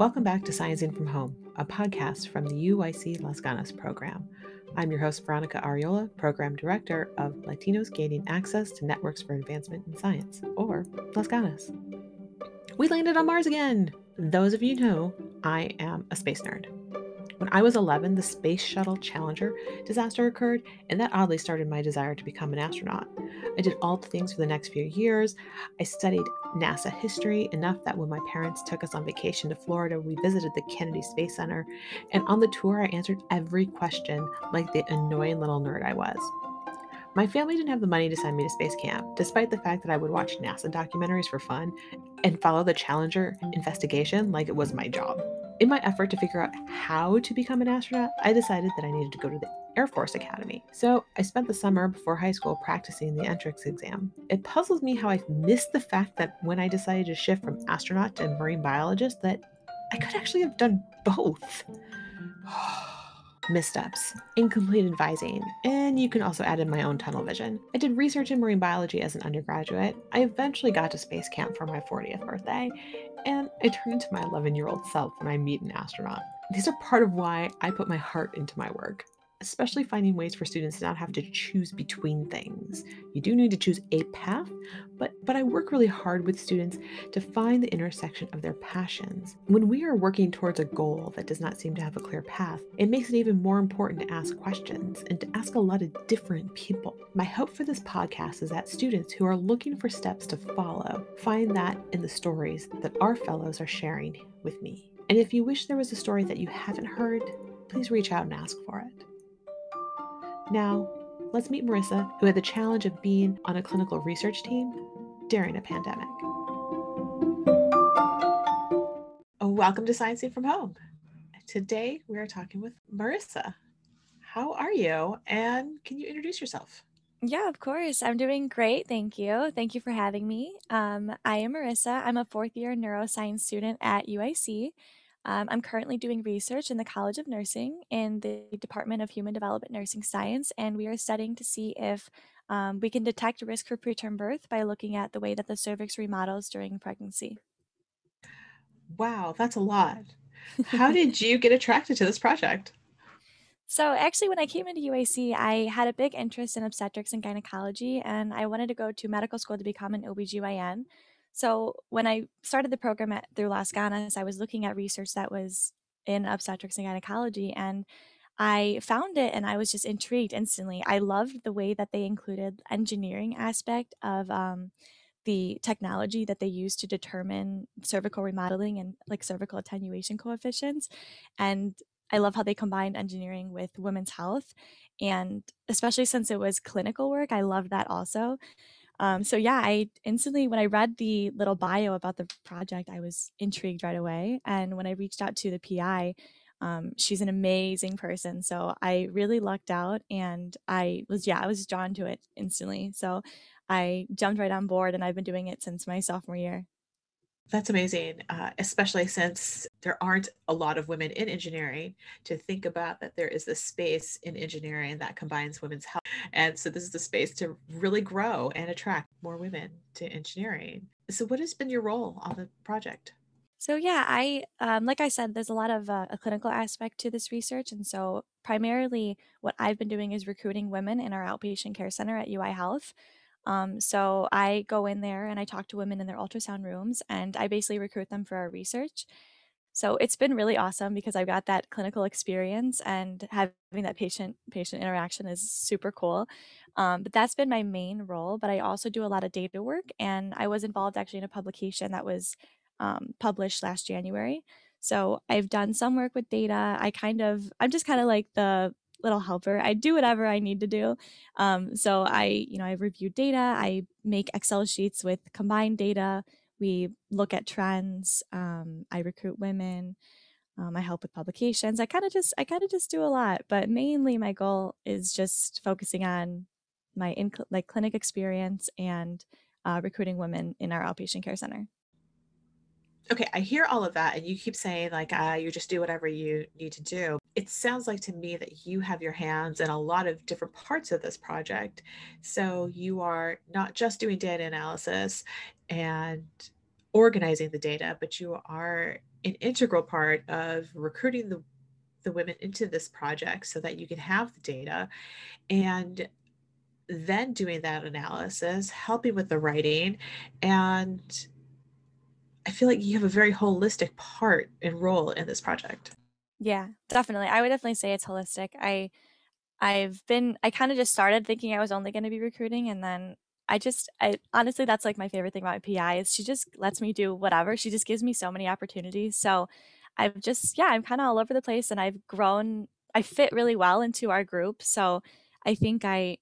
Welcome back to Sciencing from Home, a podcast from the UIC Las Ganas program. I'm your host, Veronica Arreola, Program Director of Latinos Gaining Access to Networks for Advancement in Science, or Las Ganas. We landed on Mars again! Those of you know, I am a space nerd. When I was 11, the Space Shuttle Challenger disaster occurred, and that oddly started my desire to become an astronaut. I did all the things for the next few years. I studied NASA history enough that when my parents took us on vacation to Florida, we visited the Kennedy Space Center. And on the tour, I answered every question like the annoying little nerd I was. My family didn't have the money to send me to space camp, despite the fact that I would watch NASA documentaries for fun and follow the Challenger investigation like it was my job. In my effort to figure out how to become an astronaut, I decided that I needed to go to the Air Force Academy. So I spent the summer before high school practicing the entrance exam. It puzzles me how I've missed the fact that when I decided to shift from astronaut to marine biologist that I could actually have done both. Missteps, incomplete advising, and you can also add in my own tunnel vision. I did research in marine biology as an undergraduate. I eventually got to space camp for my 40th birthday, and I turn into my 11 year old self when I meet an astronaut. These are part of why I put my heart into my work especially finding ways for students to not have to choose between things. You do need to choose a path, but but I work really hard with students to find the intersection of their passions. When we are working towards a goal that does not seem to have a clear path, it makes it even more important to ask questions and to ask a lot of different people. My hope for this podcast is that students who are looking for steps to follow find that in the stories that our fellows are sharing with me. And if you wish there was a story that you haven't heard, please reach out and ask for it. Now, let's meet Marissa, who had the challenge of being on a clinical research team during a pandemic. Welcome to Sciencing from Home. Today we are talking with Marissa. How are you? And can you introduce yourself? Yeah, of course. I'm doing great. Thank you. Thank you for having me. Um, I am Marissa. I'm a fourth year neuroscience student at UIC. Um, I'm currently doing research in the College of Nursing in the Department of Human Development Nursing Science, and we are studying to see if um, we can detect risk for preterm birth by looking at the way that the cervix remodels during pregnancy. Wow, that's a lot. How did you get attracted to this project? So, actually, when I came into UIC, I had a big interest in obstetrics and gynecology, and I wanted to go to medical school to become an OBGYN. So when I started the program at, through Las Ganas, I was looking at research that was in obstetrics and gynecology, and I found it and I was just intrigued instantly. I loved the way that they included engineering aspect of um, the technology that they use to determine cervical remodeling and like cervical attenuation coefficients. And I love how they combined engineering with women's health. And especially since it was clinical work, I loved that also. Um, so yeah, I instantly when I read the little bio about the project, I was intrigued right away. And when I reached out to the PI, um, she's an amazing person. So I really lucked out, and I was yeah, I was drawn to it instantly. So I jumped right on board, and I've been doing it since my sophomore year. That's amazing, uh, especially since there aren't a lot of women in engineering to think about that there is this space in engineering that combines women's health. And so this is the space to really grow and attract more women to engineering. So, what has been your role on the project? So yeah, I um, like I said, there's a lot of uh, a clinical aspect to this research, and so primarily what I've been doing is recruiting women in our outpatient care center at UI Health. Um, so I go in there and I talk to women in their ultrasound rooms and I basically recruit them for our research. So it's been really awesome because I've got that clinical experience and having that patient patient interaction is super cool. Um, but that's been my main role. But I also do a lot of data work, and I was involved actually in a publication that was um, published last January. So I've done some work with data. I kind of I'm just kind of like the little helper. I do whatever I need to do. Um, so I, you know, I review data. I make Excel sheets with combined data. We look at trends. Um, I recruit women. Um, I help with publications. I kind of just, I kind of just do a lot, but mainly my goal is just focusing on my in like clinic experience and uh, recruiting women in our outpatient care center okay i hear all of that and you keep saying like uh, you just do whatever you need to do it sounds like to me that you have your hands in a lot of different parts of this project so you are not just doing data analysis and organizing the data, but you are an integral part of recruiting the, the women into this project so that you can have the data and then doing that analysis, helping with the writing. And I feel like you have a very holistic part and role in this project. Yeah, definitely. I would definitely say it's holistic. I I've been I kind of just started thinking I was only going to be recruiting and then I just I honestly that's like my favorite thing about PI is she just lets me do whatever. She just gives me so many opportunities. So I've just yeah, I'm kind of all over the place and I've grown I fit really well into our group. So I think I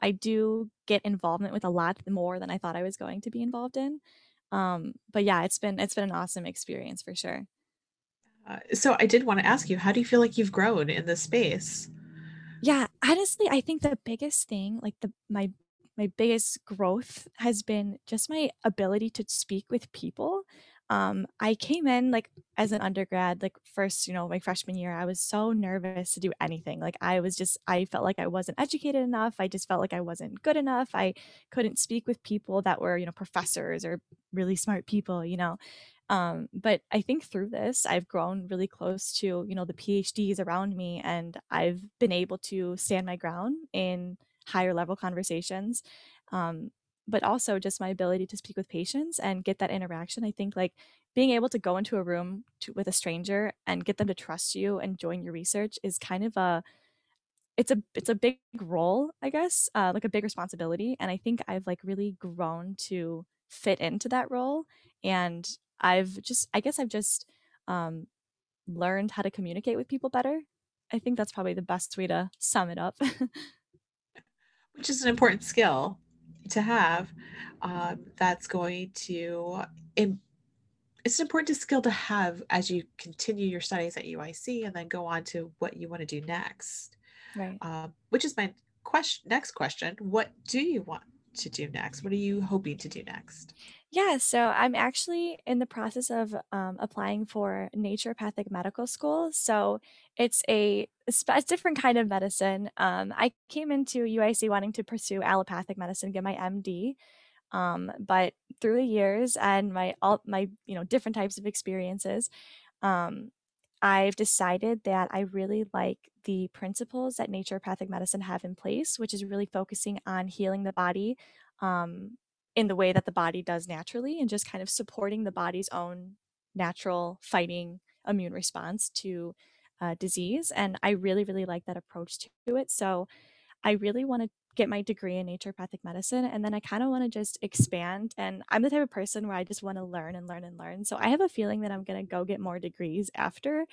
I do get involvement with a lot more than I thought I was going to be involved in. Um, but yeah, it's been it's been an awesome experience for sure. Uh, so I did want to ask you, how do you feel like you've grown in this space? Yeah, honestly, I think the biggest thing, like the my my biggest growth has been just my ability to speak with people. Um, I came in like as an undergrad, like first, you know, my freshman year, I was so nervous to do anything. Like I was just, I felt like I wasn't educated enough. I just felt like I wasn't good enough. I couldn't speak with people that were, you know, professors or really smart people, you know. Um, but I think through this, I've grown really close to, you know, the PhDs around me, and I've been able to stand my ground in higher level conversations. Um, but also just my ability to speak with patients and get that interaction. I think like being able to go into a room to, with a stranger and get them to trust you and join your research is kind of a it's a it's a big role, I guess, uh, like a big responsibility. And I think I've like really grown to fit into that role. And I've just I guess I've just um, learned how to communicate with people better. I think that's probably the best way to sum it up. Which is an important skill to have. Um, that's going to it's an important skill to have as you continue your studies at UIC and then go on to what you want to do next. Right. Uh, which is my question. Next question: What do you want to do next? What are you hoping to do next? Yeah, so I'm actually in the process of um, applying for naturopathic medical school. So it's a, a different kind of medicine. Um, I came into UIC wanting to pursue allopathic medicine, get my MD. Um, but through the years and my all my you know different types of experiences, um, I've decided that I really like the principles that naturopathic medicine have in place, which is really focusing on healing the body um, in the way that the body does naturally and just kind of supporting the body's own natural fighting immune response to uh, disease. And I really, really like that approach to it. So I really want to get my degree in naturopathic medicine and then I kind of want to just expand and I'm the type of person where I just want to learn and learn and learn. So I have a feeling that I'm going to go get more degrees after,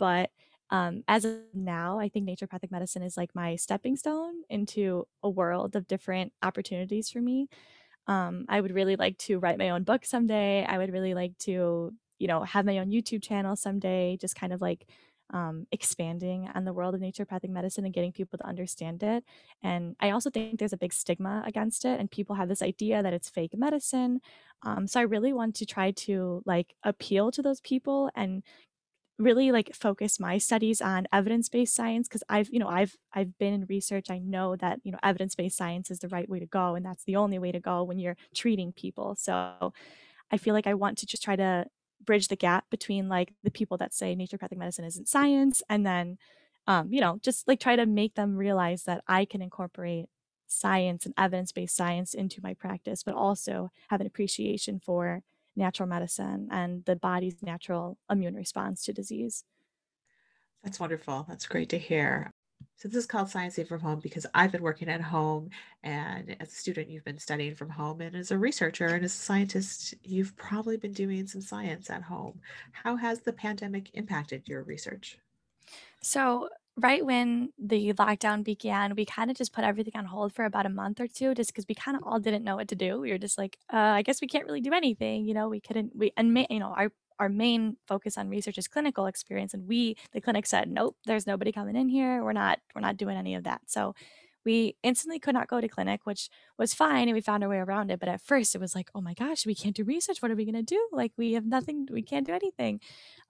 but um, as of now, I think naturopathic medicine is like my stepping stone into a world of different opportunities for me. Um, I would really like to write my own book someday. I would really like to, you know, have my own YouTube channel someday, just kind of like um, expanding on the world of naturopathic medicine and getting people to understand it. And I also think there's a big stigma against it, and people have this idea that it's fake medicine. Um, so I really want to try to like appeal to those people and really like focus my studies on evidence-based science because I've you know I've I've been in research. I know that you know evidence-based science is the right way to go and that's the only way to go when you're treating people. So I feel like I want to just try to bridge the gap between like the people that say naturopathic medicine isn't science and then um, you know just like try to make them realize that I can incorporate science and evidence-based science into my practice but also have an appreciation for natural medicine and the body's natural immune response to disease. That's wonderful. That's great to hear. So this is called Sciencing from Home because I've been working at home and as a student you've been studying from home and as a researcher and as a scientist you've probably been doing some science at home. How has the pandemic impacted your research? So right when the lockdown began, we kind of just put everything on hold for about a month or two just because we kind of all didn't know what to do. We were just like, uh, I guess we can't really do anything. You know, we couldn't, we, and, ma- you know, our, our main focus on research is clinical experience. And we, the clinic said, nope, there's nobody coming in here. We're not, we're not doing any of that. So we instantly could not go to clinic, which was fine. And we found our way around it. But at first it was like, oh my gosh, we can't do research. What are we going to do? Like we have nothing, we can't do anything.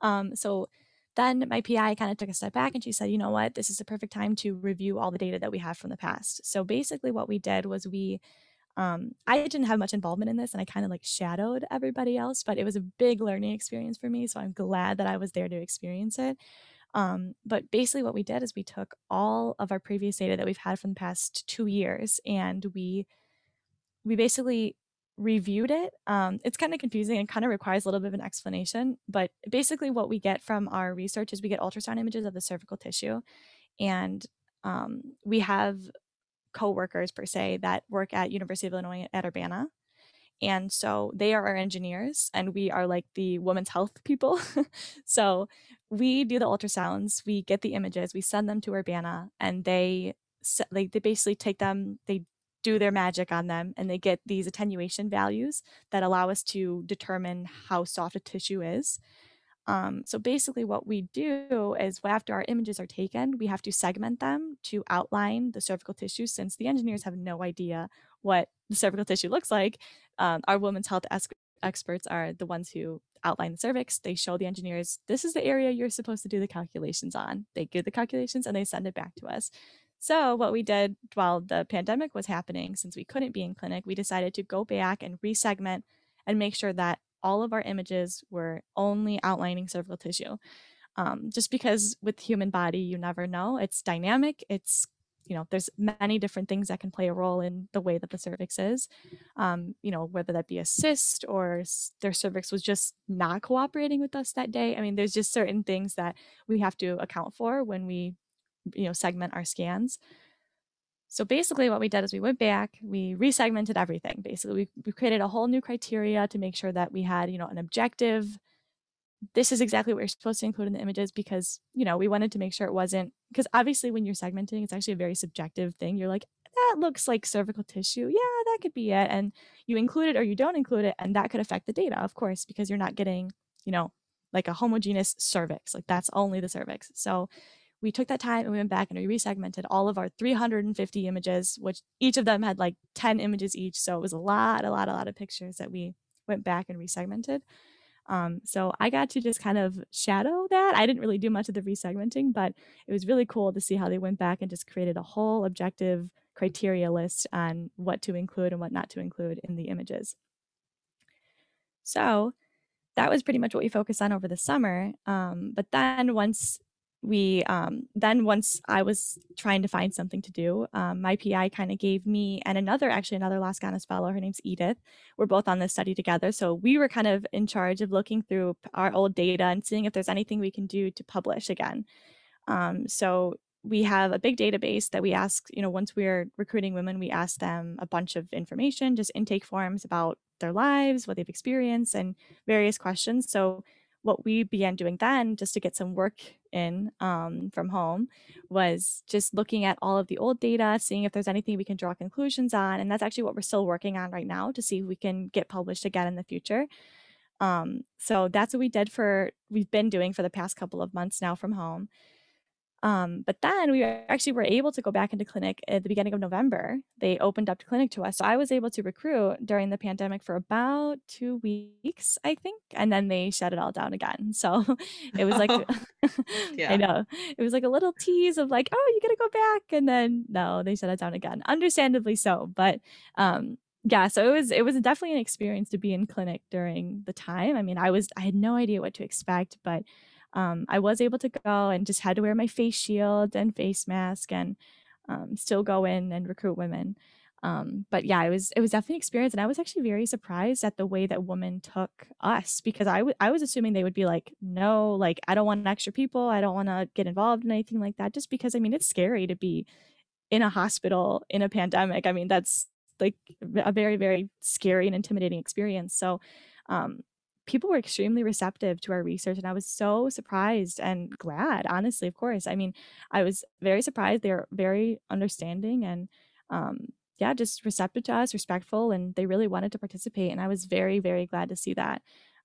Um, so then my PI kind of took a step back and she said, you know what, this is the perfect time to review all the data that we have from the past. So basically, what we did was we Um, I didn't have much involvement in this and I kind of like shadowed everybody else, but it was a big learning experience for me. So I'm glad that I was there to experience it. Um, but basically, what we did is we took all of our previous data that we've had from the past two years and we we basically reviewed it. Um, it's kind of confusing and kind of requires a little bit of an explanation. But basically, what we get from our research is we get ultrasound images of the cervical tissue, and um, we have co-workers per se that work at University of Illinois at Urbana. And so they are our engineers and we are like the women's health people. so we do the ultrasounds, we get the images, we send them to Urbana and they like they basically take them, they do their magic on them and they get these attenuation values that allow us to determine how soft a tissue is. Um, so basically, what we do is after our images are taken, we have to segment them to outline the cervical tissue since the engineers have no idea what the cervical tissue looks like. Um, our women's health experts are the ones who outline the cervix. They show the engineers, this is the area you're supposed to do the calculations on. They give the calculations and they send it back to us. So, what we did while the pandemic was happening, since we couldn't be in clinic, we decided to go back and resegment and make sure that all of our images were only outlining cervical tissue. Um, just because with human body, you never know. It's dynamic. It's you know, there's many different things that can play a role in the way that the cervix is. Um, you know, whether that be a cyst or their cervix was just not cooperating with us that day. I mean, there's just certain things that we have to account for when we, you know, segment our scans. So basically what we did is we went back, we resegmented everything. Basically, we, we created a whole new criteria to make sure that we had, you know, an objective. This is exactly what you're supposed to include in the images because, you know, we wanted to make sure it wasn't because obviously when you're segmenting, it's actually a very subjective thing. You're like, that looks like cervical tissue. Yeah, that could be it. And you include it or you don't include it, and that could affect the data, of course, because you're not getting, you know, like a homogeneous cervix. Like that's only the cervix. So we took that time and we went back and we resegmented all of our 350 images, which each of them had like 10 images each. So it was a lot, a lot, a lot of pictures that we went back and resegmented. Um, so I got to just kind of shadow that. I didn't really do much of the resegmenting, but it was really cool to see how they went back and just created a whole objective criteria list on what to include and what not to include in the images. So that was pretty much what we focused on over the summer. Um, but then once we um, then once I was trying to find something to do, um, my PI kind of gave me and another actually another Las Ganas fellow. Her name's Edith. We're both on this study together, so we were kind of in charge of looking through our old data and seeing if there's anything we can do to publish again. Um, so we have a big database that we ask. You know, once we're recruiting women, we ask them a bunch of information, just intake forms about their lives, what they've experienced, and various questions. So what we began doing then just to get some work in um, from home was just looking at all of the old data seeing if there's anything we can draw conclusions on and that's actually what we're still working on right now to see if we can get published again in the future. Um, so that's what we did for we've been doing for the past couple of months now from home um, but then we actually were able to go back into clinic at the beginning of November. They opened up the clinic to us. So I was able to recruit during the pandemic for about two weeks, I think. And then they shut it all down again. So it was like, yeah. I know, it was like a little tease of like, oh, you got to go back. And then no, they shut it down again. Understandably so. But um, yeah so it was it was definitely an experience to be in clinic during the time i mean i was i had no idea what to expect but um, I was able to go and just had to wear my face shield and face mask and um, still go in and recruit women. Um, but yeah, it was it was definitely an experience, and I was actually very surprised at the way that women took us because I, w- I was assuming they would be like, no, like I don't want extra people, I don't want to get involved in anything like that, just because I mean it's scary to be in a hospital in a pandemic. I mean that's like a very very scary and intimidating experience. So um, people were extremely receptive to our research and i was so surprised and glad honestly of course. I mean i was very surprised they were very understanding and um, yeah just receptive to us respectful and they really wanted to participate and i was very very glad to see that.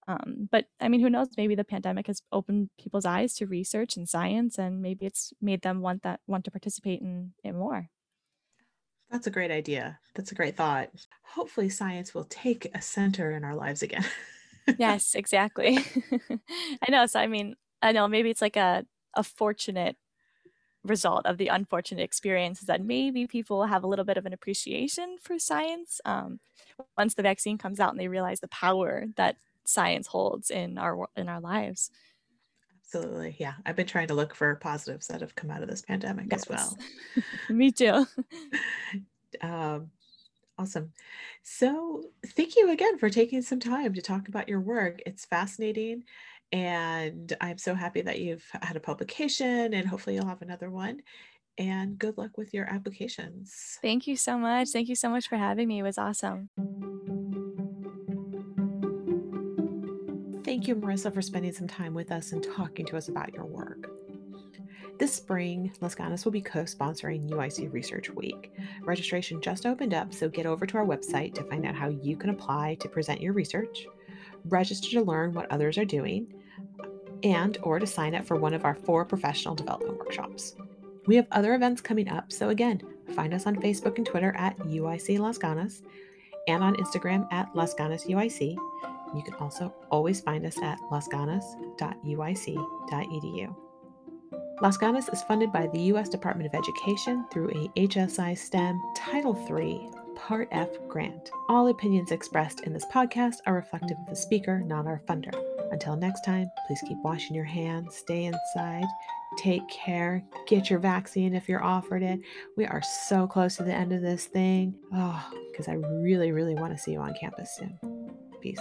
Um, but i mean who knows maybe the pandemic has opened people's eyes to research and science and maybe it's made them want that want to participate in it more. That's a great idea. That's a great thought. Hopefully science will take a center in our lives again yes, exactly. I know. So I mean, I know maybe it's like a a fortunate result of the unfortunate experience is that maybe people have a little bit of an appreciation for science um, once the vaccine comes out and they realize the power that science holds in our in our lives. Absolutely. Yeah. I've been trying to look for positives that have come out of this pandemic yes. as well. Me too. um, awesome. So, thank you again for taking some time to talk about your work. It's fascinating. And I'm so happy that you've had a publication and hopefully you'll have another one. And good luck with your applications. Thank you so much. Thank you so much for having me. It was awesome. Thank you, Marissa, for spending some time with us and talking to us about your work. This spring, Las Ganas will be co sponsoring UIC Research Week. Registration just opened up, so get over to our website to find out how you can apply to present your research, register to learn what others are doing, and or to sign up for one of our four professional development workshops. We have other events coming up, so again, find us on Facebook and Twitter at UIC Las Ganas and on Instagram at Las Ganas UIC you can also always find us at lasganas.uic.edu. Las Ganas is funded by the U.S. Department of Education through a HSI STEM Title III Part F grant. All opinions expressed in this podcast are reflective of the speaker, not our funder. Until next time, please keep washing your hands, stay inside, take care, get your vaccine if you're offered it. We are so close to the end of this thing. Ah, oh, because I really, really want to see you on campus soon. Peace.